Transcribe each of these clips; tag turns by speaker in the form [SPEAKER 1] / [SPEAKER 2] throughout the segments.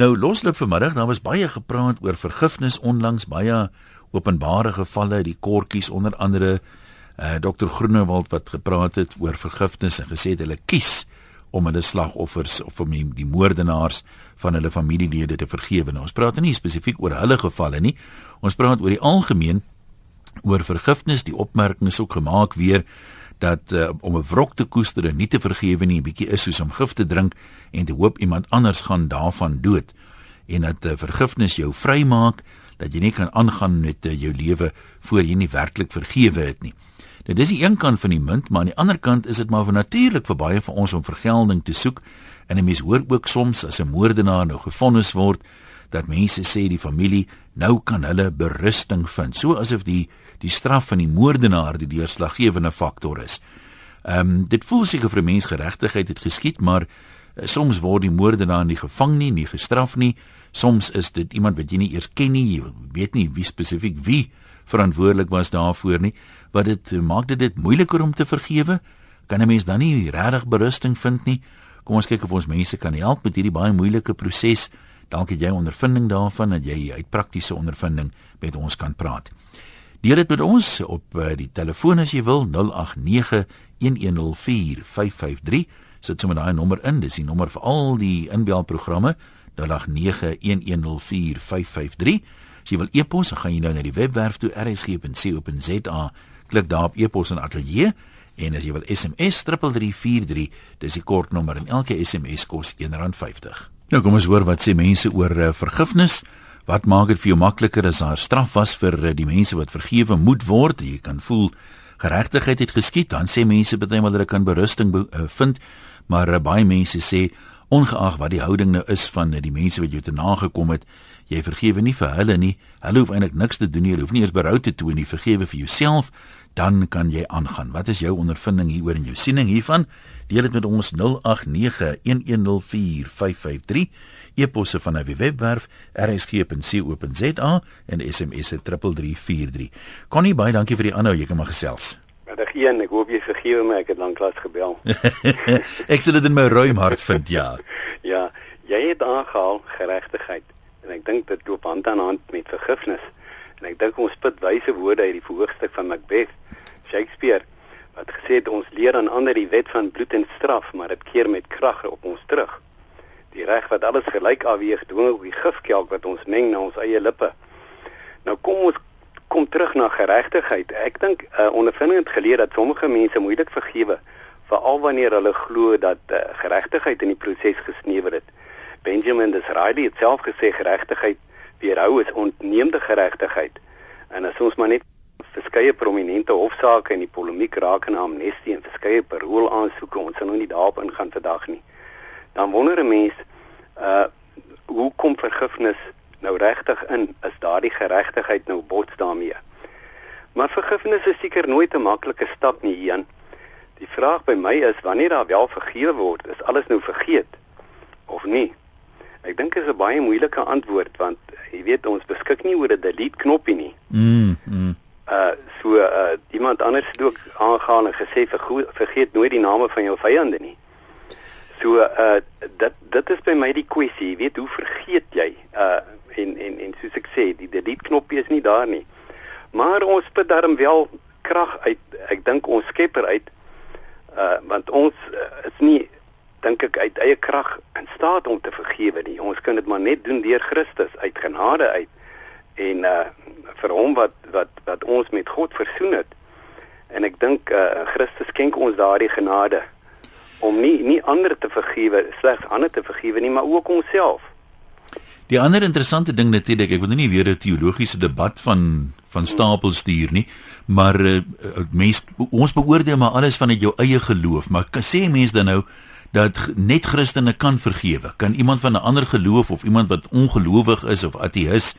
[SPEAKER 1] Nou losloop vanmiddag, daar was baie gepraat oor vergifnis onlangs, baie openbare gevalle, die kortjies onder andere uh, Dr Groenewald wat gepraat het oor vergifnis en gesê het hulle kies om hulle slagoffers of om die, die moordenaars van hulle familielede te vergewe. Nou, ons praat nie spesifiek oor hulle gevalle nie. Ons praat oor die algemeen oor vergifnis. Die opmerking is ook gemaak weer dat uh, om 'n wrok te koester en nie te vergewe nie, 'n bietjie is soos om gif te drink en te hoop iemand anders gaan daarvan dood. En dat uh, vergifnis jou vrymaak dat jy nie kan aangaan met uh, jou lewe voor jy nie werklik vergewe het nie. Dit is die een kant van die munt, maar aan die ander kant is dit maar vir natuurlik vir baie van ons om vergelding te soek. En 'n mens hoor ook soms as 'n moordenaar nou gefonnis word dat mense sê die familie nou kan hulle berusting vind, so asof die die straf van die moordenaar die deurslaggewende faktor is. Ehm um, dit voel seker vir 'n mens geregtigheid het geskied, maar uh, soms word die moordenaar nie gevang nie, nie gestraf nie. Soms is dit iemand wat jy nie eers ken nie, jy weet nie wie spesifiek wie verantwoordelik was daarvoor nie wat dit maak dit dit moeiliker om te vergewe? Kan 'n mens dan nie regtig berusting vind nie? Kom ons kyk of ons mense kan help met hierdie baie moeilike proses. Dalk het jy ondervinding daarvan dat jy uit praktiese ondervinding met ons kan praat. Deel dit met ons op uh, die telefoon as jy wil 0891104553. Sit sommer daai nommer in, dis die nommer vir al die inbelprogramme 0891104553. As jy wil e-pos, dan gaan jy nou na die webwerf toe rsg.co.za klik daar op e-pos en ateljee en as jy wil SMS 3343 dis die kortnommer en elke SMS kos R1.50. Nou kom ons hoor wat sê mense oor uh, vergifnis. Wat maak dit vir jou makliker as daar straf was vir uh, die mense wat vergewe moet word? Jy kan voel geregtigheid het geskied, dan sê mense maal hulle kan berusting uh, vind, maar uh, baie mense sê ongeag wat die houding nou is van uh, die mense wat jou te nagekom het, jy vergewe nie vir hulle nie. Hulle hoef eintlik niks te doen nie. Hulle hoef nie eens berou te toon nie. Vergewe vir jouself dan kan jy aangaan. Wat is jou ondervinding hieroor en jou siening hiervan? Deel dit met ons 0891104553. E-posse van die webwerf rsg.co.za en SMS 3343. Connie, baie dankie vir die aanhou. Jy kan maar gesels.
[SPEAKER 2] Middag 1. Ek hoop jy vergewe my. Ek het lanklaas gebel.
[SPEAKER 1] ek sê dit in my ruim hart vind, ja.
[SPEAKER 2] ja, jy het aangehaal geregtigheid en ek dink dit loop hand aan hand met vergifnis. En ek dink ons spit wyse woorde uit die verhoogstuk van Macbeth Shakespeare wat gesê het ons leer aan ander die wet van bloed en straf, maar dit keer met krag op ons terug. Die reg wat alles gelyk afweeg, dwing op die gifkelk wat ons meng na ons eie lippe. Nou kom ons kom terug na geregtigheid. Ek dink uh, ondervinding het geleer dat sommige mense moeilik vergewe, veral wanneer hulle glo dat uh, geregtigheid in die proses gesnewer het. Benjamin Disraeli het self gesê geregtigheid weerhou is ontneemde geregtigheid. En as ons maar net verskeie prominente hofsaake in die polemiek raak en amnestie en verskeie parol aansoeke ons sal nou nie daarop ingaan vandag nie. Dan wonder 'n mens uh hoe kom vergifnis nou regtig in is daardie geregtigheid nou bots daarmee. Maar vergifnis is seker nooit 'n maklike stap nie hierin. Die vraag by my is wanneer daar wel vergewe word, is alles nou vergeet of nie? Ek dink dit is 'n baie moeilike antwoord want jy weet ons beskik nie oor 'n delete knoppie nie.
[SPEAKER 1] Mm. mm
[SPEAKER 2] uh so uh iemand anders het ook aangegaan en gesê vergeet nooit die name van jou vyande nie. So uh dit dit is by my die kwessie, jy weet hoe vergeet jy uh en en en soos ek sê, die delete knoppie is nie daar nie. Maar ons put darm wel krag uit. Ek dink ons skepper uit uh want ons uh, is nie dink ek uit eie krag in staat om te vergewe nie. Ons kan dit maar net doen deur Christus uit genade uit en uh vir hom wat wat wat ons met God versoen het. En ek dink uh, Christus skenk ons daardie genade om nie nie ander te vergewe, slegs ander te vergewe nie, maar ook onsself.
[SPEAKER 1] Die ander interessante ding natuurlik, ek wil nou nie weer 'n teologiese debat van van stapel stuur nie, maar uh, mens ons beoordeel maar alles vanuit jou eie geloof, maar sê mense dan nou dat net Christene kan vergewe? Kan iemand van 'n ander geloof of iemand wat ongelowig is of ateïs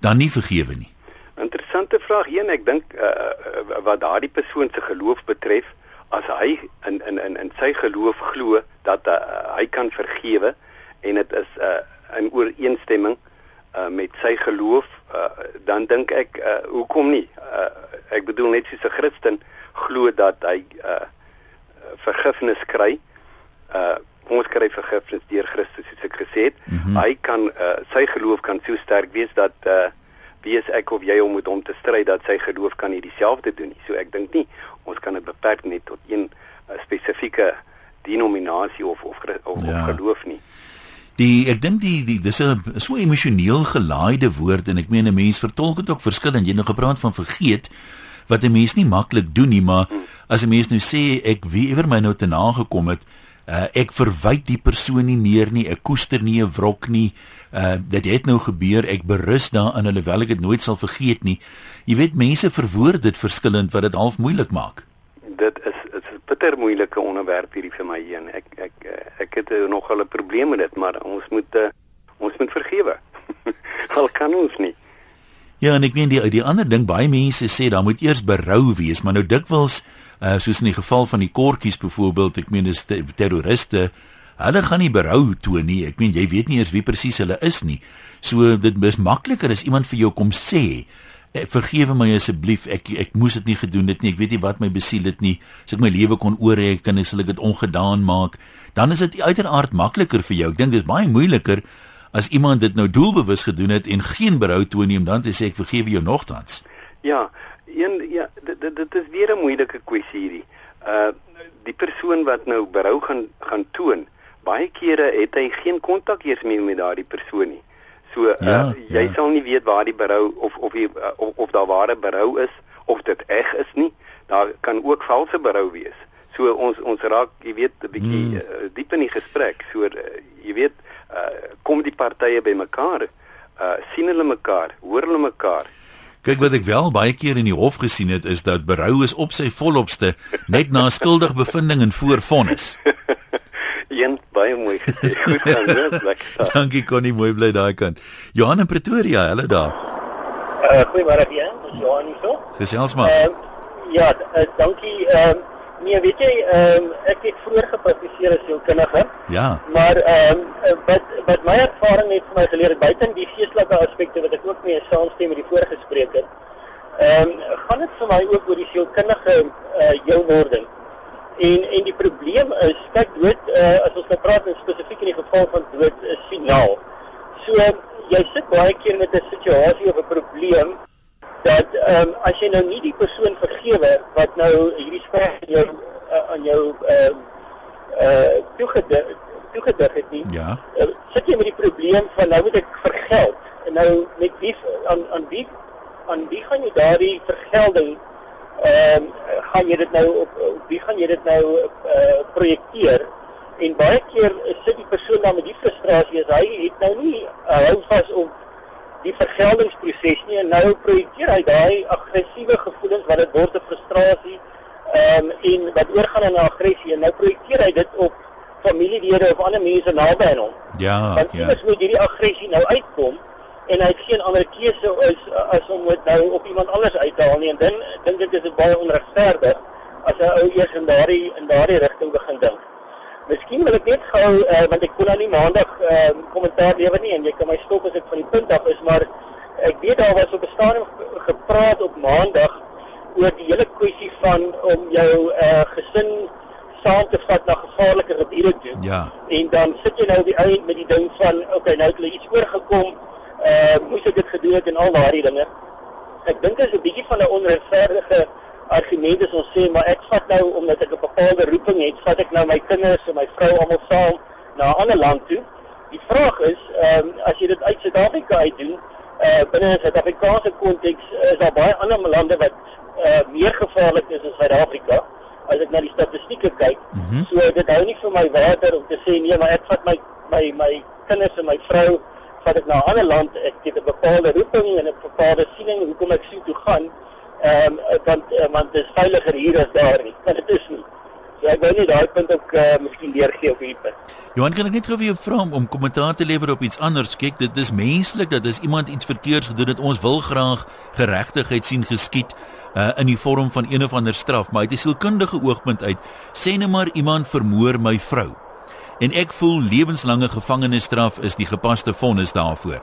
[SPEAKER 1] dan nie vergewe nie?
[SPEAKER 2] Interessante vraag een, ek dink uh, wat daardie persoon se geloof betref, as hy in in in in sy geloof glo dat uh, hy kan vergewe en dit is uh, in ooreenstemming uh, met sy geloof, uh, dan dink ek uh, hoekom nie? Uh, ek bedoel net soos 'n Christen glo dat hy uh, vergifnis kry uh ons kry vergifnis deur Christus soos ek gesê het. Mm -hmm. Hy kan uh, sy geloof kan so sterk wees dat uh, wie is ek of jy om met hom te stry dat sy geloof kan nie dieselfde doen nie. So ek dink nie ons kan dit beperk net tot een uh, spesifieke denominasie of of, of, ja. of geloof nie.
[SPEAKER 1] Die ek dink die die dis 'n so emosioneel gelaaide woord en ek meen 'n mens vertolk dit ook verskillend. Jy het nou gepraat van vergeet wat 'n mens nie maklik doen nie, maar as 'n mens nou sê ek wie ewer my nou te nagekom het, uh, ek verwyd die persoon nie meer nie, ek koester nie 'n wrok nie. Uh dit het nou gebeur, ek berus daarin alhoewel ek dit nooit sal vergeet nie. Jy weet mense verwoord dit verskillend wat dit half moeilik maak.
[SPEAKER 2] Dit is bitter moeilike onderwerp hierdie vir my een. Ek ek ek het nog al 'n probleem met dit, maar ons moet uh, ons moet vergewe. Al kan ons nie.
[SPEAKER 1] Ja, en ek meen die die ander ding baie mense sê daar moet eers berou wees, maar nou dikwels uh, soos in die geval van die kortjies byvoorbeeld, ek meen dis terroriste, hulle gaan nie berou toon nie. Ek meen jy weet nie eers wie presies hulle is nie. So dit is makliker as iemand vir jou kom sê eh, vergewe my asseblief. Ek ek moes dit nie gedoen het nie. Ek weet nie wat my besiel het nie. As ek my lewe kon oorhek, kan ek sal ek dit ongedaan maak. Dan is dit uiteraard makliker vir jou. Ek dink dis baie moeiliker as iemand dit nou doelbewus gedoen het en geen berou om dan te sê ek vergewe jou nogtans.
[SPEAKER 2] Ja, een ja, dit dit is weer 'n moeilike kwessie hierdie. Uh die persoon wat nou berou gaan gaan toon, baie kere het hy geen kontak eers meer met daardie persoon nie. So uh, ja, jy ja. sal nie weet waar die berou of of die, uh, of, of daar ware berou is of dit eg is nie. Daar kan ook valse berou wees. So ons ons raak, jy weet, 'n bietjie hmm. uh, diep in die gesprek. So uh, jy weet, uh, kom die partye bymekaar, uh, sien hulle mekaar, hoor hulle mekaar.
[SPEAKER 1] Kyk wat ek wel baie keer in die hof gesien het is dat berou is op sy volopste net na skuldig bevinding en voorvonnis.
[SPEAKER 2] Een baie mooi gesê. Goed gaan, lekker.
[SPEAKER 1] Dankie Connie, mooi bly daai kant. Johan in Pretoria, hulle daar.
[SPEAKER 3] Uh goeiemôre Jan, dis Johan hier.
[SPEAKER 1] Gesels maar.
[SPEAKER 3] Uh, ja, uh, dankie. Uh, nee, weet jy, ehm um, ek het vroeër gepraktiseer as sielkundige.
[SPEAKER 1] Ja.
[SPEAKER 3] Maar ehm um, wat wat my ervaring het vir my geleer buite die geestelike aspekte wat ek ook mee saamstem met die vorige spreker. Ehm um, gaan dit vir my ook oor die sielkundige uh jou wording. En en die probleem is kyk dood uh, as ons nou praat in spesifiek in die geval van dood is finaal. So jy sit baie keer met 'n situasie of 'n probleem dat ehm um, as jy nou nie die persoon vergewe wat nou hierdie spek jou uh, aan jou ehm uh, uh, toegedig toegedig het nie.
[SPEAKER 1] Ja.
[SPEAKER 3] Uh, sit jy met die probleem van nou moet ek vergeld en nou met wie aan aan wie aan wie gaan jy daardie vergelding ehm um, gaan jy dit nou op wie gaan jy dit nou uh, projekteer en baie keer sit die persoon dan met die frustrasie as hy het nou nie uh, hou vas op die vergeldingsproses nie en nou projekteer hy daai aggressiewe gevoelens wat dit word 'n frustrasie ehm um, en wat oorgaan in 'n aggressie en nou projekteer hy dit op familielede of ander mense naby aan hom.
[SPEAKER 1] Ja,
[SPEAKER 3] Want ja. Want moet hierdie aggressie nou uitkom en hy het geen ander keuse as as om dit nou op iemand anders uit te haal nie en dan dink ek dit is baie onregverdig as 'n ou eers in daardie in daardie rigting begin dink. Miskien wil ek net gou uh, want ek kon nou nie maandag ehm, kommentaar uh, lewer nie en jy kan my stop as ek van die punt af is maar ek weet daar was op 'n stadium gepraat op maandag oor die hele kwessie van om jou uh, gesin saam te vat na gevaarlike gebiede toe.
[SPEAKER 1] Ja.
[SPEAKER 3] En dan sit jy nou die eind met die ding van okay nou het hulle iets oorgekom uh moes ek dit gedoen het en al daardie dinge. Ek dink dit is 'n bietjie van 'n onregverdige argument as ons sê maar ek vat nou omdat ek 'n bepaalde roeping het, vat ek nou my kinders en my vrou almal saam na 'n ander land toe. Die vraag is, ehm um, as jy dit uit Suid-Afrika uit doen, uh binne 'n Suid-Afrikaanse konteks is daar baie ander lande wat uh meer gevaarlik is as Suid-Afrika as ek na die statistieke kyk. Mm -hmm. So dit hou nie vir my water om te sê nee, maar ek vat my my my kinders en my vrou vat ek na 'n ander land, ek het 'n bepaalde roeping en 'n bepaalde siening hoekom ek sien toe gaan. Ehm um, want uh, want dit is veiliger hier as daar nie. Dit is nie. So ek wou net daai punt ook uh, miskien deurgee op hierdie punt.
[SPEAKER 1] Johan, kan ek net gou vir jou vra om kommentaar te lewer op iets anders? Kyk, dit is menslik dat as iemand iets verkeerds gedoen het, ons wil graag geregtigheid sien geskied uh, in die vorm van een of ander straf, maar uit 'n sielkundige oogpunt uit, sê net maar iemand vermoor my vrou en ek voel lewenslange gevangenisstraf is die gepaste vonnis daarvoor.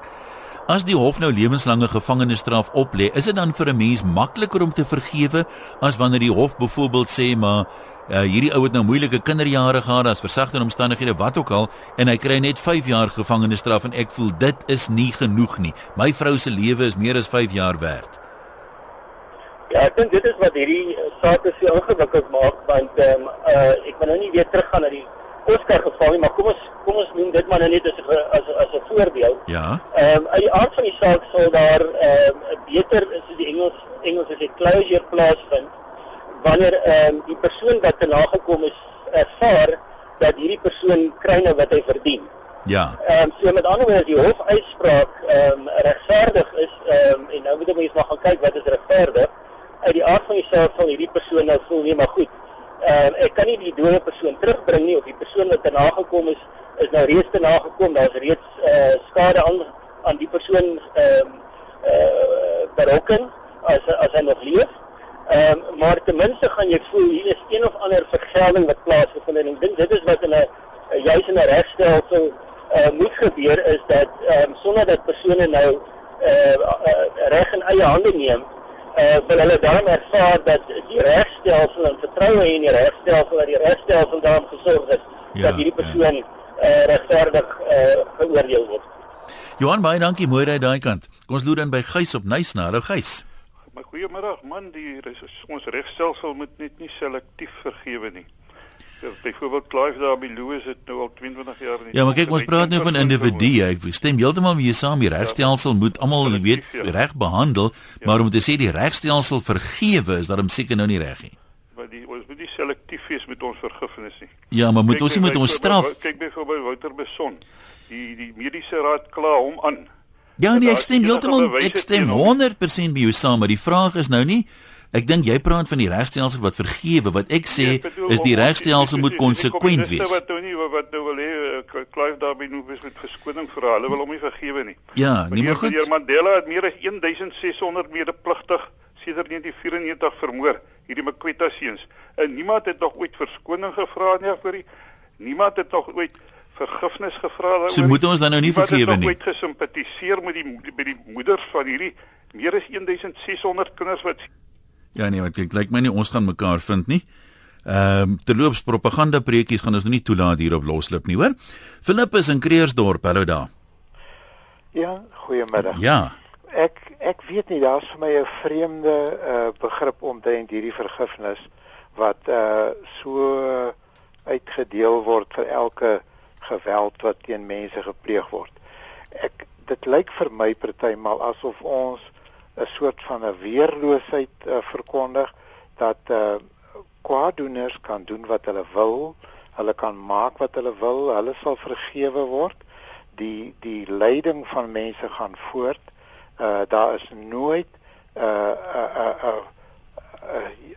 [SPEAKER 1] As die hof nou lewenslange gevangenisstraf oplê, is dit dan vir 'n mens makliker om te vergewe as wanneer die hof byvoorbeeld sê maar uh, hierdie ou het nou moeilike kinderjare gehad, as versagte omstandighede wat ook al en hy kry net 5 jaar gevangenisstraf en ek voel dit is nie genoeg nie. My vrou se lewe is meer as 5 jaar werd.
[SPEAKER 3] Ja, ek dink dit is wat hierdie saak so ingewikkeld maak want ehm um, uh, ek wil nou nie weer teruggaan na die Oscar geval nie, maar kom ons kom ons noem dit maar nou net as 'n as as 'n voorbeeld.
[SPEAKER 1] Ja.
[SPEAKER 3] Ehm um, uit die aard van die saak sal daar ehm um, beter is die Engels Engels as 'n closure plaasvind wanneer ehm um, die persoon wat te nagekom is ervaar dat hierdie persoon kry nou wat hy verdien.
[SPEAKER 1] Ja.
[SPEAKER 3] Ehm um, so met ander woorde die hofuitspraak ehm um, regverdig is ehm um, en nou moet ons maar gaan kyk wat is regverdig uit die aard van die saak van hierdie persoon nou voel nie maar goed. Ehm uh, ek kan nie die dode persoon terugbring nie of die persoon wat daarna gekom is is nou reeds te nagekom. Daar's reeds eh uh, skade aan aan die persoon ehm um, eh uh, berokken as as hy nog leef. Ehm um, maar ten minste gaan jy voel hier is een of ander vergelding wat plaasgevind het. En ek dink dit is wat in 'n juis in 'n regstelsel eh uh, moet gebeur is dat ehm um, sonder dat persone nou eh uh, uh, reg in eie hande neem uh, wil hulle dan ervaar dat die regstelsel en vertroue in die regstelsel dat die regstelsel daarom gesorg het ja, dat hierdie persoon ja. uh, regverdig uh, geoordeel word.
[SPEAKER 1] Johan baie dankie mooi ry daai kant. Kom ons loer dan by Gys op Nysna. Hallo Gys.
[SPEAKER 4] Maar goeiemiddag man, die ons regstelsel moet net nie selektief vergewe nie. Ja, byvoorbeeld Clive daar by Louis het nou al 22 jaar nie.
[SPEAKER 1] Ja, maar kyk ons praat nou van individue. Ek stem heeltemal jou saam. Die regstelsel moet almal weet ja. reg behandel, ja. maar om te sê die regstelsel vergewe is daarom seker nou nie reg nie.
[SPEAKER 4] Maar die ons moet nie selektief wees met ons vergifnis nie.
[SPEAKER 1] Ja, maar moet kyk, ons nie met ons straf
[SPEAKER 4] Kyk byvoorbeeld Wouter Beson. Die die mediese raad kla hom aan.
[SPEAKER 1] Ja, nee, ek stem heeltemal ek stem 100% by jou saam, maar die vraag is nou nie Ek dink jy praat van die regstelsel wat vergewe. Wat ek sê bedoel, is die regstelsel moet konsekwent wees.
[SPEAKER 4] Wat nou nie wat nou wil hê eh, Clive daarby nou wees met verskoning vir hulle wil hom nie vergewe nie.
[SPEAKER 1] Ja, nie maar goed.
[SPEAKER 4] Meneer Mandela het meer as 1600 medepligtig sedert 1994 vermoor, hierdie Mqweta seuns. En niemand het nog ooit verskoning gevra nie vir die niemand het nog ooit vergifnis gevra
[SPEAKER 1] daaroor. So moet ons dan nou nie vergewe nie.
[SPEAKER 4] Niemand het ooit gesimpatiseer met die by die moeders van hierdie meer as 1600 kinders wat
[SPEAKER 1] Ja nee, wat ek lyk my nie ons gaan mekaar vind nie. Ehm um, terloops propaganda preekies gaan ons nou nie toelaat hier op Loslip nie, hoor. Philippus in Kreersdorp, hallo daar.
[SPEAKER 5] Ja, goeiemiddag.
[SPEAKER 1] Ja.
[SPEAKER 5] Ek ek weet nie, daar's vir my 'n vreemde uh begrip omtrent hierdie vergifnis wat uh so uitgedeel word vir elke geweld wat teen mense gepleeg word. Ek dit lyk vir my partymal asof ons 'n soort van 'n weerloosheid uh, verkondig dat uh kwaadoeners kan doen wat hulle wil, hulle kan maak wat hulle wil, hulle sal vergewe word. Die die lyding van mense gaan voort. Uh daar is nooit 'n uh, 'n uh, 'n uh,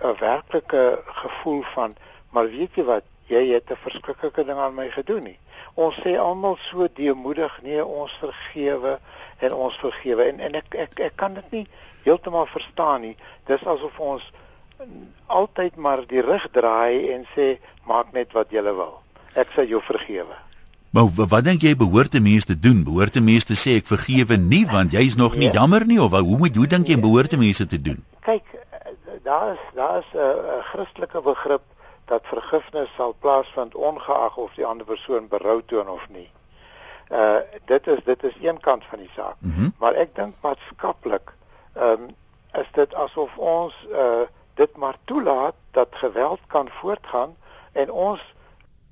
[SPEAKER 5] 'n uh, werklike gevoel van maar weet jy wat, jy het 'n verskriklike ding aan my gedoen nie. Ons sê almal so deemoedig, nee, ons vergewe en ons vergewe en en ek ek ek kan dit nie heeltemal verstaan nie. Dis asof ons altyd maar die rug draai en sê maak net wat jy wil. Ek sal jou vergewe.
[SPEAKER 1] Maar wat dink jy behoort 'n mens te doen? Behoort 'n mens te sê ek vergewe nie want jy's nog nie nee. jammer nie of hoe moet hoe dink jy behoort 'n mens te doen?
[SPEAKER 5] Kyk, daar is daar is 'n uh, Christelike begrip dat vergifnis sal plaasvind ongeag of die ander persoon berou toon of nie. Uh dit is dit is een kant van die saak. Mm -hmm. Maar ek dink maatskaplik ehm um, is dit asof ons uh dit maar toelaat dat geweld kan voortgaan en ons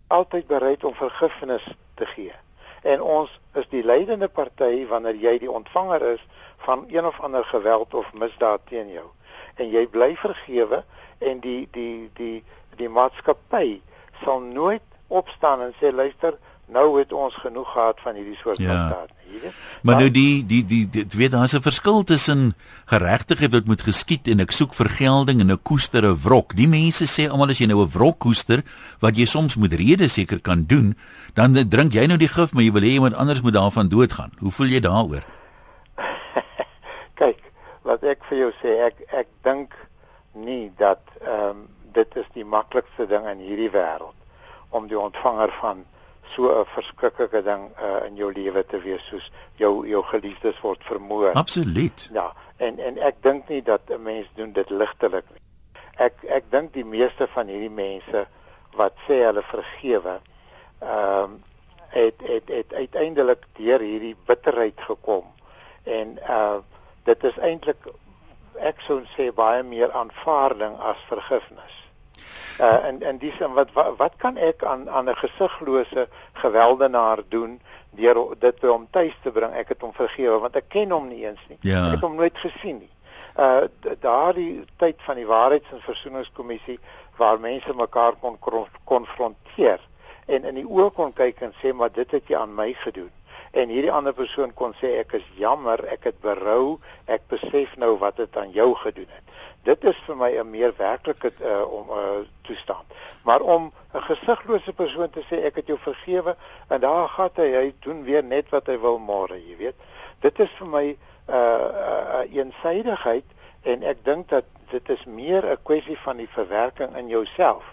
[SPEAKER 5] altyd bereid om vergifnis te gee. En ons is die leidende party wanneer jy die ontvanger is van een of ander geweld of misdaad teen jou. En jy bly vergewe en die die die die maatskappy sal nooit opstaan en sê luister nou het ons genoeg gehad van hierdie soort ja. misdaad nie weet
[SPEAKER 1] maar nou die die die, die weet daar's 'n verskil tussen geregtigheid wat moet geskied en ek soek vergelding en 'n koester 'n wrok. Die mense sê almal as jy nou 'n wrok koester wat jy soms moet rede seker kan doen dan drink jy nou die gif maar jy wil hê iemand anders moet daarvan doodgaan. Hoe voel jy daaroor?
[SPEAKER 5] Kyk wat ek vir jou sê ek ek dink nie dat ehm um, dit is die maklikste ding in hierdie wêreld om die ontvanger van so 'n verskriklike ding uh, in jou lewe te wees soos jou jou geliefdes word vermoor.
[SPEAKER 1] Absoluut.
[SPEAKER 5] Ja, en en ek dink nie dat 'n mens doen dit ligtelik nie. Ek ek dink die meeste van hierdie mense wat sê hulle vergewe, ehm um, het het het uiteindelik deur hierdie bitterheid gekom. En uh dit is eintlik ek sou sê baie meer aanvaarding as vergifnis. Uh en en dis wat, wat wat kan ek aan aan 'n gesiglose geweldenaar doen deur dit by hom tuis te bring? Ek het hom vergewe want ek ken hom nie eens nie.
[SPEAKER 1] Ja.
[SPEAKER 5] Ek het hom nooit gesien nie. Uh daardie tyd van die waarheids- en versoeningskommissie waar mense mekaar kon konfronteer en in die oë kon kyk en sê maar dit het jy aan my gedoen en hierdie ander persoon kon sê ek is jammer, ek het berou, ek besef nou wat dit aan jou gedoen het. Dit is vir my 'n meer werklike uh, om uh, toestand. Maar om 'n geziglose persoon te sê ek het jou vergewe en daar gaan hy hy doen weer net wat hy wil môre, jy weet. Dit is vir my 'n uh, uh, eensidedigheid en ek dink dat dit is meer 'n kwessie van die verwerking in jouself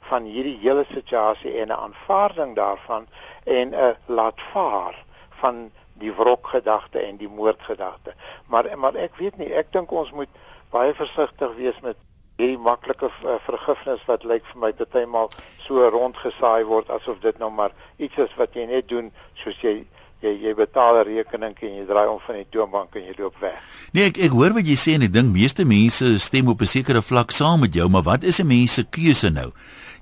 [SPEAKER 5] van hierdie hele situasie en 'n aanvaarding daarvan en 'n laat vaar van die wrokgedagte en die moordgedagte. Maar maar ek weet nie, ek dink ons moet baie versigtig wees met hierdie maklike uh, vergifnis wat lyk vir my partymal so rondgesaai word asof dit nou maar iets is wat jy net doen soos jy jy jy betaal 'n rekening en jy draai om van die toonbank en jy loop weg.
[SPEAKER 1] Nee, ek ek hoor wat jy sê en ek dink meeste mense stem op 'n sekere vlak saam met jou, maar wat is 'n mens se keuse nou?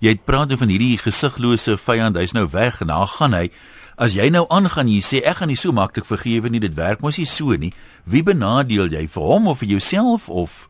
[SPEAKER 1] Jy het praat van hierdie gesiglose vyand, hy's nou weg en daar gaan hy. As jy nou aangaan jy sê ek gaan nie so maklik vergewe nie, dit werk mos nie so nie. Wie benadeel jy vir hom of vir jouself of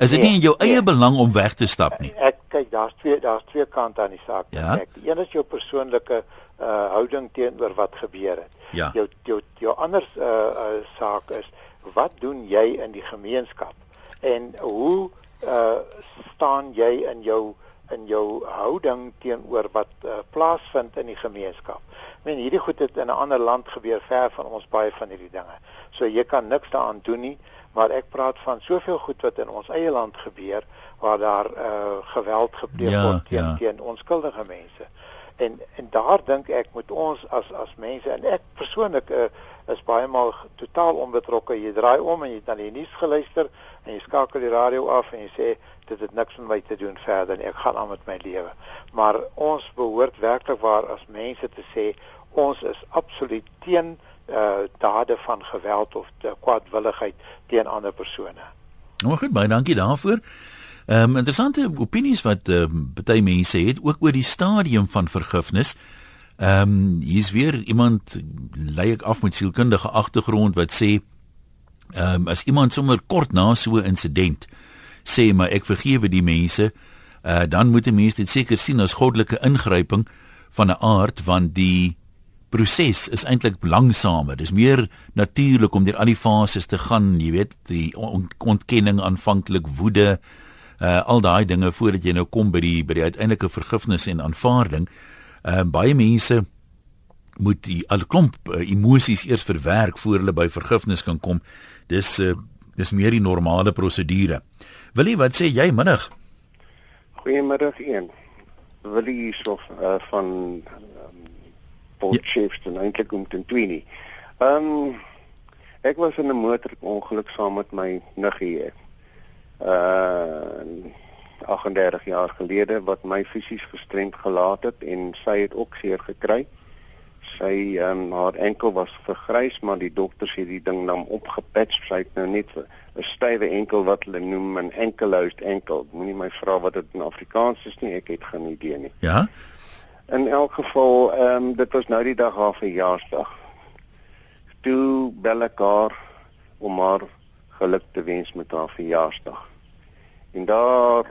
[SPEAKER 1] is dit nee, nie in jou eie nee. belang om weg te stap nie?
[SPEAKER 5] Ek kyk daar's twee daar's twee kante aan die saak.
[SPEAKER 1] Ja?
[SPEAKER 5] Ek die een is jou persoonlike uh houding teenoor wat gebeur het.
[SPEAKER 1] Ja.
[SPEAKER 5] Jou jou jou ander uh, uh saak is wat doen jy in die gemeenskap? En hoe uh staan jy in jou in jou houding teenoor wat uh, plaasvind in die gemeenskap. Meen hierdie goed het in 'n ander land gebeur ver van ons baie van hierdie dinge. So jy kan niks daaraan doen nie, maar ek praat van soveel goed wat in ons eie land gebeur waar daar uh, geweld gepleeg
[SPEAKER 1] ja,
[SPEAKER 5] word teen
[SPEAKER 1] ja.
[SPEAKER 5] teen onskuldige mense. En en daar dink ek moet ons as as mense en ek persoonlik uh, is baie maal totaal onbetrokke. Jy draai om en jy het na die nuus geluister en jy skakel die radio af en jy sê dit het niks met my te doen verder nie. Ek gaan aan met my lewe. Maar ons behoort werklik waar as mense te sê ons is absoluut teen uh dade van geweld of kwaadwilligheid teen ander persone.
[SPEAKER 1] Nou goed, baie dankie daarvoor. Ehm um, interessante opinies wat ehm um, baie mense het ook oor die stadium van vergifnis. Ehm um, hier's weer iemand lei ek af met sielkundige agtergrond wat sê ehm um, as iemand sommer kort na so 'n insident sê maar ek vergewe die mense, uh, dan moet 'n mens dit seker sien as goddelike ingryping van 'n aard want die proses is eintlik langsamer. Dis meer natuurlik om deur al die fases te gaan, jy weet, die on ontkenning aanvanklik woede, uh, al daai dinge voordat jy nou kom by die by die uiteindelike vergifnis en aanvaarding. Uh, baie mense moet die al klomp uh, emosies eers verwerk voor hulle by vergifnis kan kom. Dis uh, dis meer die normale prosedure. Willie, wat sê jy middag?
[SPEAKER 6] Goeiemiddag een. Willie hierso uh, van Potchefstroom ja. eintlik om te Twini. Ehm um, ek was in 'n motorongeluk saam met my niggie. Uh 38 jaar gelede wat my fisies gestremd gelaat het en sy het ook seer gekry. Sy ehm um, haar enkel was vergrys, maar die dokters het die ding nou opgepatch. Sy het nou net 'n stywe enkel wat hulle noem 'n enkelhoused enkel. Moenie my vra wat dit in Afrikaans is nie, ek het geen idee nie.
[SPEAKER 1] Ja.
[SPEAKER 6] In elk geval, ehm um, dit was nou die dag haar verjaarsdag. Toe bel ek haar om haar geluk te wens met haar verjaarsdag. En daar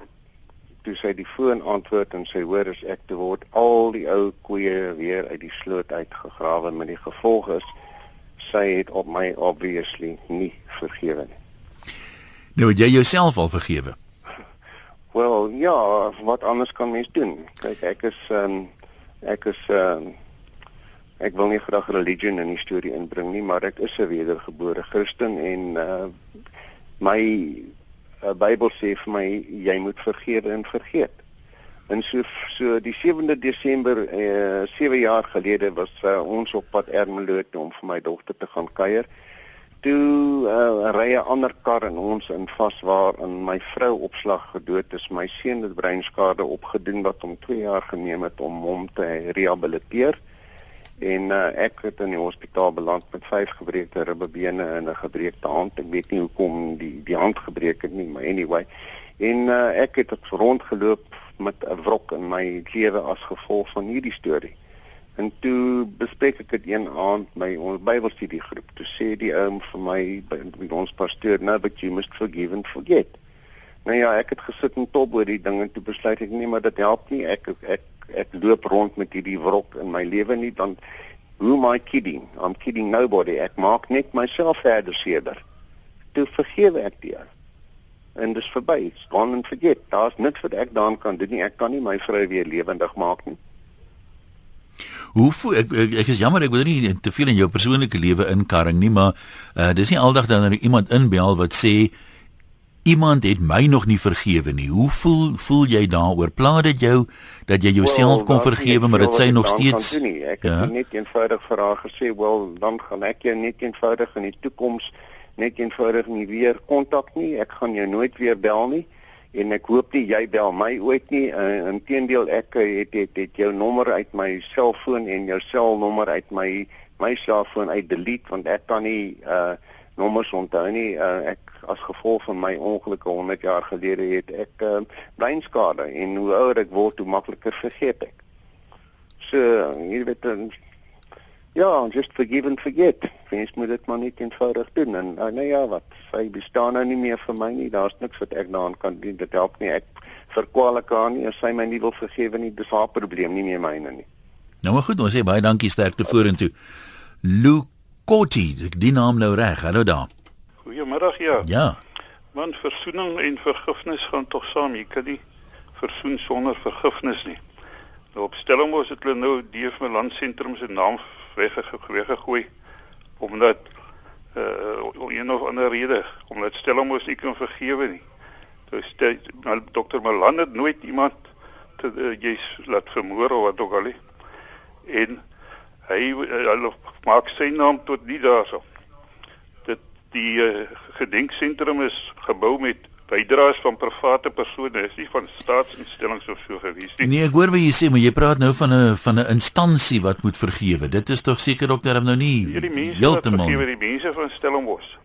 [SPEAKER 6] toe sy die foon antwoord en sy hoor as ek te word al die ou koeie weer uit die sloot uitgegrawe met die gevolg is sy het op my obviously nie vergewe nie.
[SPEAKER 1] Nou jy jouself al vergewe.
[SPEAKER 6] Wel ja, wat anders kan mens doen? Kyk, ek is ehm um, ek is ehm um, ek wil nie graag religion in die storie inbring nie, maar ek is 'n wedergebore Christen en uh my uh, Bybel sê vir my jy moet vergewe en vergeet. En so so die 7de Desember eh uh, 7 jaar gelede was uh, ons op pad Ermelo om vir my dogter te gaan kuier. Toe uh, ry 'n ander kar en ons in vas waar in my vrou opslag gedood is. My seun het breinskade opgedoen wat hom 2 jaar geneem het om hom te rehabiliteer. En uh, ek het in die hospitaal beland met vyf gebreekte ribbebene en 'n gebreekte hand. Ek weet nie hoekom die die hand gebreek het nie, maar anyway. En uh, ek het rondgeloop met 'n wrok in my lewe as gevolg van hierdie storie. En toe bespreek ek dit een aand by ons Bybelstudie groep. Toe sê die oom vir my by ons pastoor, "No, but you must forgive and forget." Nou ja, ek het gesit en top oor die ding en toe besluit ek nee, maar dit help nie. Ek ek ek loop rond met hierdie wrok in my lewe nie dan who am I kidding? I'm kidding nobody. Ek maak net myself verder seerder. Toe vergewe ek dit en dis verby. Gone and forget. Daar's niks wat ek daan kan doen nie. Ek kan nie my vrou weer lewendig maak nie.
[SPEAKER 1] Hoe voel ek, ek ek is jammer ek wil nie te veel in jou persoonlike lewe inkarring nie, maar uh, dis nie aldag dan er iemand inbel wat sê iemand het my nog nie vergewe nie. Hoe voel voel jy daaroor? Pla dit jou dat jy jouself well, kon vergewe maar dit sê nog steeds
[SPEAKER 6] nie. Ek het ja? net eenvoudig vir haar gesê, "Wel, dan gaan ek jou net eenvoudig in die toekoms net eenvoudig nie weer kontak nie. Ek gaan jou nooit weer bel nie en ek hoop nie jy bel my ooit nie. Uh, Inteendeel ek het, het het jou nommer uit my selfoon en jou selnommer uit my my selfoon uit delete want ek kan nie uh nommers onthou nie. Uh, ek as gevolg van my ongelukke 100 jaar gelede het ek uh, breinskade en hoe ouer ek word, hoe makliker vergeet ek. So, jy weet Ja, just forgive and forget. Mens moet dit maar net eenvoudig doen en uh, nou ja, wat sy bestaan nou nie meer vir my nie. Daar's niks wat ek daaraan kan doen. Dit help nie. Ek verkwalik haar nie as sy my nie wil vergewe nie. Dis haar probleem, nie meer myne nie.
[SPEAKER 1] Nou maar goed, ons sê baie dankie sterkte vorentoe. Lukoti, die naam nou reg. Hallo daar.
[SPEAKER 4] Goeiemiddag ja.
[SPEAKER 1] Ja.
[SPEAKER 4] Man versoening en vergifnis gaan tog saam. Jy kan nie versoen sonder vergifnis nie. Nou op Stellenbosch het hulle nou die van landsentrum se naam weggegooi omdat uh om een of ander rede omdat Stellenbosch nie kan vergewe nie. Dus nou dokter Malan het nooit iemand te uh, jy's laat vermoor of wat ook al nie. En hy uh, maak sy naam tot nie daarso. Dit die uh, gedenksentrum is gebou met bydraes van private persone is nie van staatsinstellings of so gewees nie.
[SPEAKER 1] Nee, ek hoor wat jy sê, maar jy praat nou van 'n van 'n instansie wat moet vergewe. Dit is tog seker ook daarom nou nie
[SPEAKER 4] heeltemal. Vergewe die mense van Stellenbosch.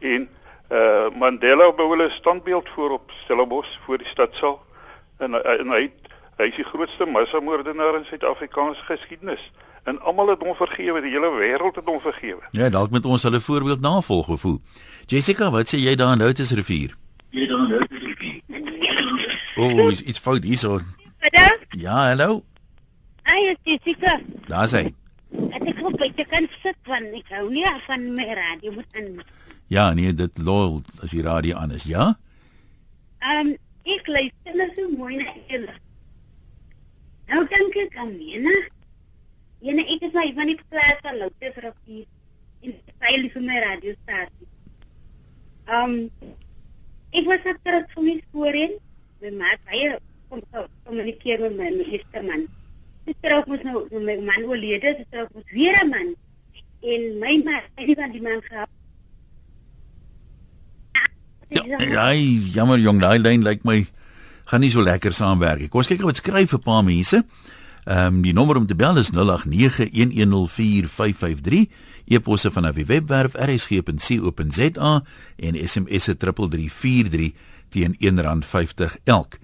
[SPEAKER 4] En uh Mandela bou hulle standbeeld voor op Stellenbosch voor die stadsaal. En, en hy hy is die grootste massamoordenaar in Suid-Afrikaanse geskiedenis. En almal het hom vergewe, die hele wêreld het hom vergewe.
[SPEAKER 1] Ja, dalk met ons hulle voorbeeld navolg of hoe. Jessica, wat sê jy daar in Houtis rivier? Jy dan nou. O, oh, is iets fout hierso.
[SPEAKER 7] Hallo?
[SPEAKER 1] Ja, hallo.
[SPEAKER 7] Ai, Jessica.
[SPEAKER 1] Daar sê.
[SPEAKER 7] Ek het hoop jy kan sit van ek hou nie van my radio moet aan.
[SPEAKER 1] Ja, nee, dit lol as die radio aan is, ja?
[SPEAKER 7] Ehm, um, ek luister net so mooi na julle. Nou dink ek aan Lena. Jene, ek is my van die plaas van Louter Rivier in Veilig vir my radiostasie. Ehm, um, Ek was net van die voorheen. My ma baie kom kommunikeer met my meester man. Ek trou mos nou met my man oorlede, ek trou mos weer 'n man. En my ma, hy het die man gehad.
[SPEAKER 1] Ja, ja, jammer jong, daai lyn lyk my gaan nie so lekker saamwerk. Kom ons kyk wat skryf 'n paar mense. Ehm um, die nommer om te bel is 0891104553. E-posse van die webwerf rsg.co.za en SMS se 3343 teen R1.50 elk.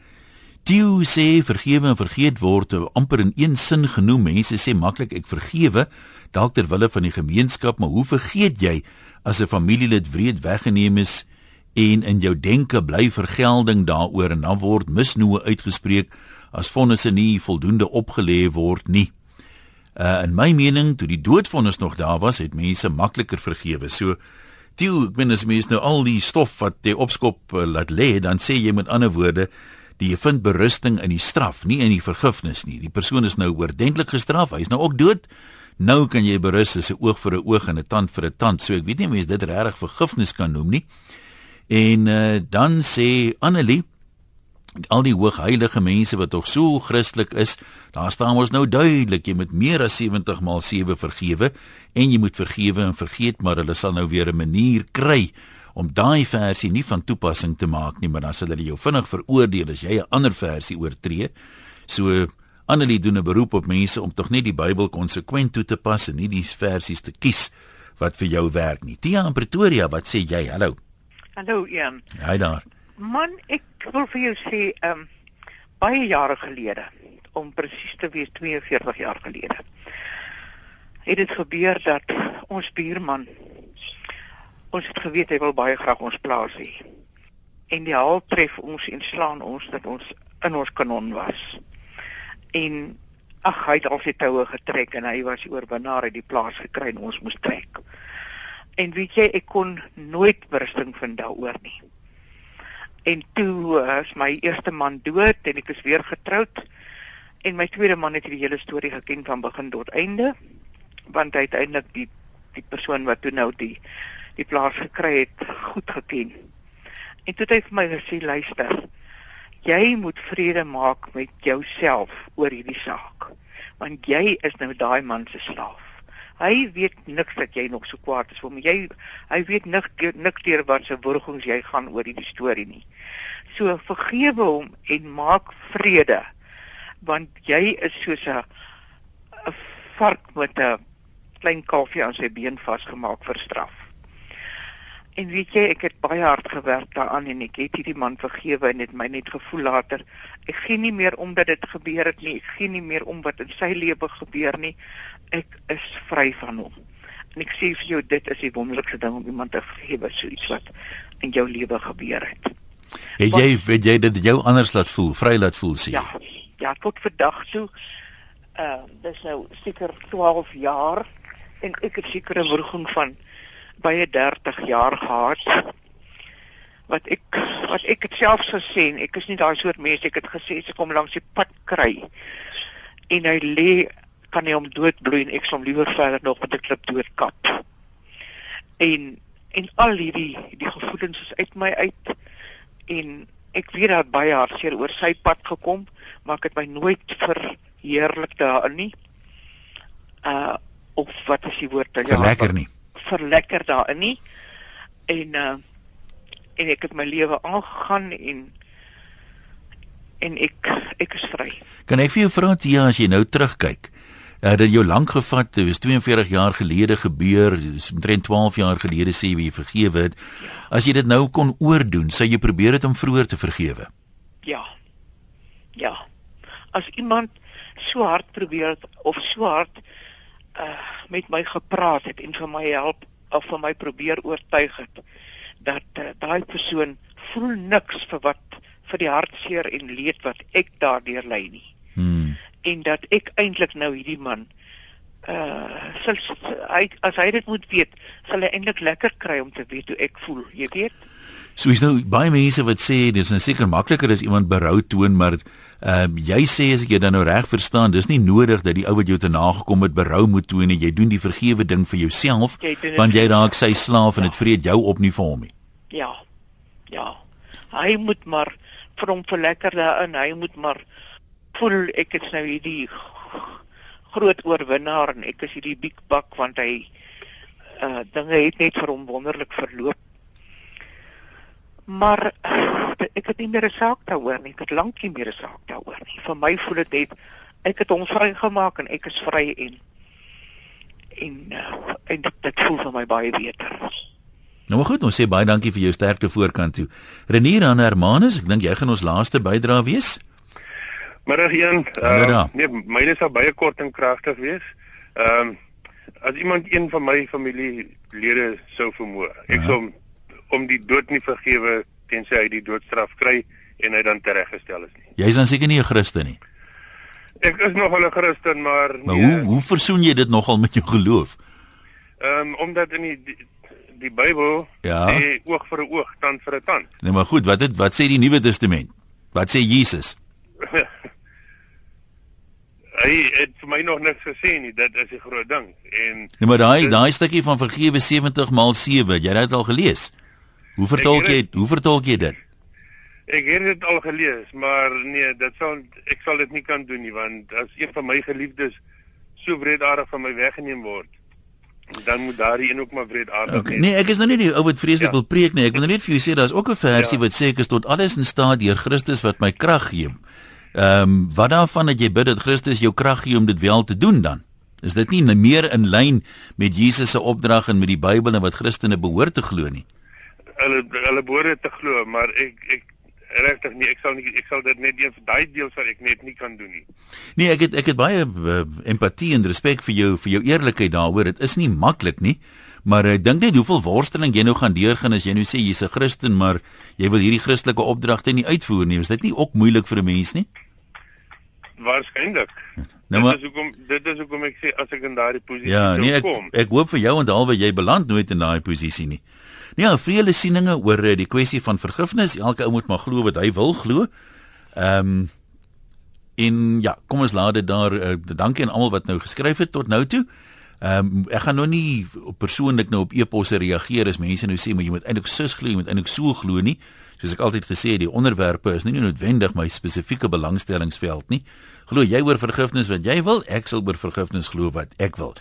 [SPEAKER 1] Tio sê vergewe en vergeet word amper in een sin genoem. Mense sê maklik ek vergewe dalk ter wille van die gemeenskap, maar hoe vergeet jy as 'n familielid wreed weggeneem is en in jou denke bly vergelding daaroor en dan word misnoë uitgespreek as vonnisse nie voldoende opgelê word nie. Uh in my mening toe die doodvonnis nog daar was, het mense makliker vergewe. So toe ek meen as mense nou al die stof wat jy opskop uh, laat lê, dan sê jy met ander woorde jy vind berusting in die straf, nie in die vergifnis nie. Die persoon is nou oordentlik gestraf, hy is nou ook dood. Nou kan jy berus as 'n oog vir 'n oog en 'n tand vir 'n tand. So ek weet nie mense dit regtig vergifnis kan noem nie. En uh, dan sê Annelie al die hoogheilige mense wat tog so Christelik is, daar staan ons nou duidelik jy moet meer as 70 maal 7 vergewe en jy moet vergewe en vergeet maar hulle sal nou weer 'n manier kry om daai versie nie van toepassing te maak nie, maar dan sal hulle jou vinnig veroordeel as jy 'n ander versie oortree. So Annelie doen 'n beroep op mense om tog net die Bybel konsekwent toe te pas en nie die versies te kies wat vir jou werk nie. Tia in Pretoria, wat sê jy? Hallo.
[SPEAKER 8] Hallo Ian.
[SPEAKER 1] Hy daar.
[SPEAKER 8] Man, ek wil vir jou sê, ehm um, baie jare gelede, om presies te wees 42 jaar gelede, het dit gebeur dat ons buurman ons het geweet hy wil baie graag ons plaas hê. En die haal tref ons en slaan ons dat ons in ons kanon was. En ag hy het al sy toue getrek en hy was oorwinnaar uit die plaas gekry en ons moes trek. En weet jy, ek kon nooit berusting vind daaroor nie. En toe uh, is my eerste man dood en ek is weer getroud. En my tweede man het die hele storie geken van begin tot einde want hy het eintlik die die persoon wat toe nou die die plaas gekry het goed geken. En toe het hy vir my gesê luister, jy moet vrede maak met jouself oor hierdie saak. Want jy is nou daai man se slaaf. Hy weet niks dat jy nog so kwaad is vir hom. Jy hy weet niks niks deur wat se wurgings jy gaan oor hierdie storie nie. So vergewe hom en maak vrede. Want jy is soos 'n 'n vark met 'n klein kalfie aan sy been vasgemaak vir straf. En weet jy, ek het baie hard gewerk daaraan en ek het hierdie man vergewe en dit my net gevoel later. Ek gee nie meer om dat dit gebeur het nie. Ek gee nie meer om wat in sy lewe gebeur nie. Ek is vry van hom. En ek sê vir jou dit is die wonderlikste ding om iemand te vergewe so iets wat in jou lewe gebeur het.
[SPEAKER 1] Het jy het jy dit jou anders laat voel, vry laat voel sien?
[SPEAKER 8] Ja. Ja, tot vandag toe. Uh dis nou seker 12 jaar en ek het seker 'n wurging van baie 30 jaar gehad wat ek wat ek het self gesien ek is nie daai soort mens ek het gesê as ek hom langs die pad kry en hy lê kan hy hom doodbloei en ek sal liewer verder nog met 'n klip doodkap en en al hierdie die gevoelens is uit my uit en ek weet dat baie hartseer oor sy pad gekom maar ek het my nooit verheerlik daarin nie uh of wat is die woord dan
[SPEAKER 1] ja lekker nie
[SPEAKER 8] verlekker daarin nie. En uh en ek het my lewe aangegaan en en ek ek is vry.
[SPEAKER 1] Kan ek vir jou vra Tia as jy nou terugkyk? Uh, dat jou lank gevat, dit was 42 jaar gelede gebeur, dis omtrent 12 jaar gelede sê jy vergewe het. As jy dit nou kon oordoen, sou jy probeer het om vroeër te vergewe?
[SPEAKER 8] Ja. Ja. As iemand so hard probeer het, of so hard uh met my gepraat het en vir my help of vir my probeer oortuig het dat uh, daai persoon voel niks vir wat vir die hartseer en leed wat ek daardeur ly nie. En dat ek eintlik nou hierdie man uh sal hy as hy dit moet weet, sal hy eintlik lekker kry om te weet hoe ek voel, jy weet.
[SPEAKER 1] So is nou baie mense wat sê dis nou seker makliker as iemand berou toon, maar ehm um, jy sê as ek jou dan nou reg verstaan, dis nie nodig dat die ou wat jou te nagekom het berou moet toon nie. Jy doen die vergewe ding vir jouself, want jy raak sy slaaf en dit ja. vreet jou op nie vir hom nie.
[SPEAKER 8] Ja. Ja. Hy moet maar vir hom verlekker daarin. Hy moet maar voel ek is nou hierdie groot oorwinnaar en ek is hierdie big buck want hy uh dinge het net vir hom wonderlik verloop maar ek het nie meer 'n saak daaroor nie. Ek het lank nie meer 'n saak daaroor nie. Vir my voel dit net ek het hom vrygemaak en ek is vry en en uh, en dit, dit voel vir my baie beter.
[SPEAKER 1] Nou maar goed, ons sê baie dankie vir jou sterkte voorkant toe. Renier aan Hermanus, ek dink jy gaan ons laaste bydra wees.
[SPEAKER 9] Middag een. Uh, nee, myne sal baie kort en kragtig wees. Ehm um, as iemand een van my familielede sou vermoor, ek ja. sou om die dood nie vergewe tensy hy die doodstraf kry en hy dan tereggestel is nie.
[SPEAKER 1] Jy is dan seker nie 'n Christen nie.
[SPEAKER 9] Ek is nog 'n Christen, maar
[SPEAKER 1] Maar nee, hoe hoe versoen jy dit nogal met jou geloof?
[SPEAKER 9] Ehm um, omdat in die die, die Bybel
[SPEAKER 1] ja.
[SPEAKER 9] sê oog vir 'n oog, tand vir 'n tand.
[SPEAKER 1] Nee, maar goed, wat het wat sê die Nuwe Testament? Wat sê Jesus?
[SPEAKER 9] Hy het vir my nog niks gesê nie, dit is 'n groot ding. En
[SPEAKER 1] Nee, maar daai daai stukkie van vergewe 70 maal 7, jy het dit al gelees? Hoe vertolk jy hoe vertolk jy dit?
[SPEAKER 9] Ek het dit al gelees, maar nee, dit sal ek sal dit nie kan doen nie want as een van my geliefdes so wreedaardig van my weggeneem word, dan moet daardie een ook maar wreedaardig
[SPEAKER 1] okay. Nee, ek is nou nie die ou wat vreeslik ja. wil preek nie. Ek wil net vir jou sê daar's ook 'n versie ja. wat sê ek is tot alles in staat deur Christus wat my krag gee. Ehm um, wat daarvan dat jy bid dat Christus jou krag gee om dit wel te doen dan? Is dit nie meer in lyn met Jesus se opdrag en met die Bybel en wat Christene behoort te glo nie?
[SPEAKER 9] Hulle hulle behoort te glo, maar ek ek regtig nie ek sal nie ek sal dit net een vir daai deel sal ek net nie kan doen nie.
[SPEAKER 1] Nee, ek het ek het baie uh, empatie en respek vir jou vir jou eerlikheid daaroor. Dit is nie maklik nie. Maar ek dink net hoeveel worsteling jy nou gaan deurgaan as jy nou sê jy's 'n Christen, maar jy wil hierdie Christelike opdragte nie uitvoer nie. Is dit nie ook moeilik vir 'n mens nie?
[SPEAKER 9] Waarskynlik. Nou maar dit is hoekom dit is hoekom ek sê as ek in daardie posisie
[SPEAKER 1] ja, nee, kom. Ek ek hoop vir jou en alwe jy beland nooit in daai posisie nie. Nee, vrede sieninge oor eh, die kwessie van vergifnis. Elke ou moet maar glo wat hy wil glo. Ehm um, en ja, kom ons laat dit daar. Uh, dankie aan almal wat nou geskryf het tot nou toe. Ehm um, ek gaan nou nie persoonlik nou op e-posse reageer as mense nou sê maar jy moet eintlik sus glo, jy moet eintlik so glo nie. Soos ek altyd gesê het, die onderwerpe is nie noodwendig my spesifieke belangstellingsveld nie. Glo jy oor vergifnis wat jy wil, ek sal oor vergifnis glo wat ek wil.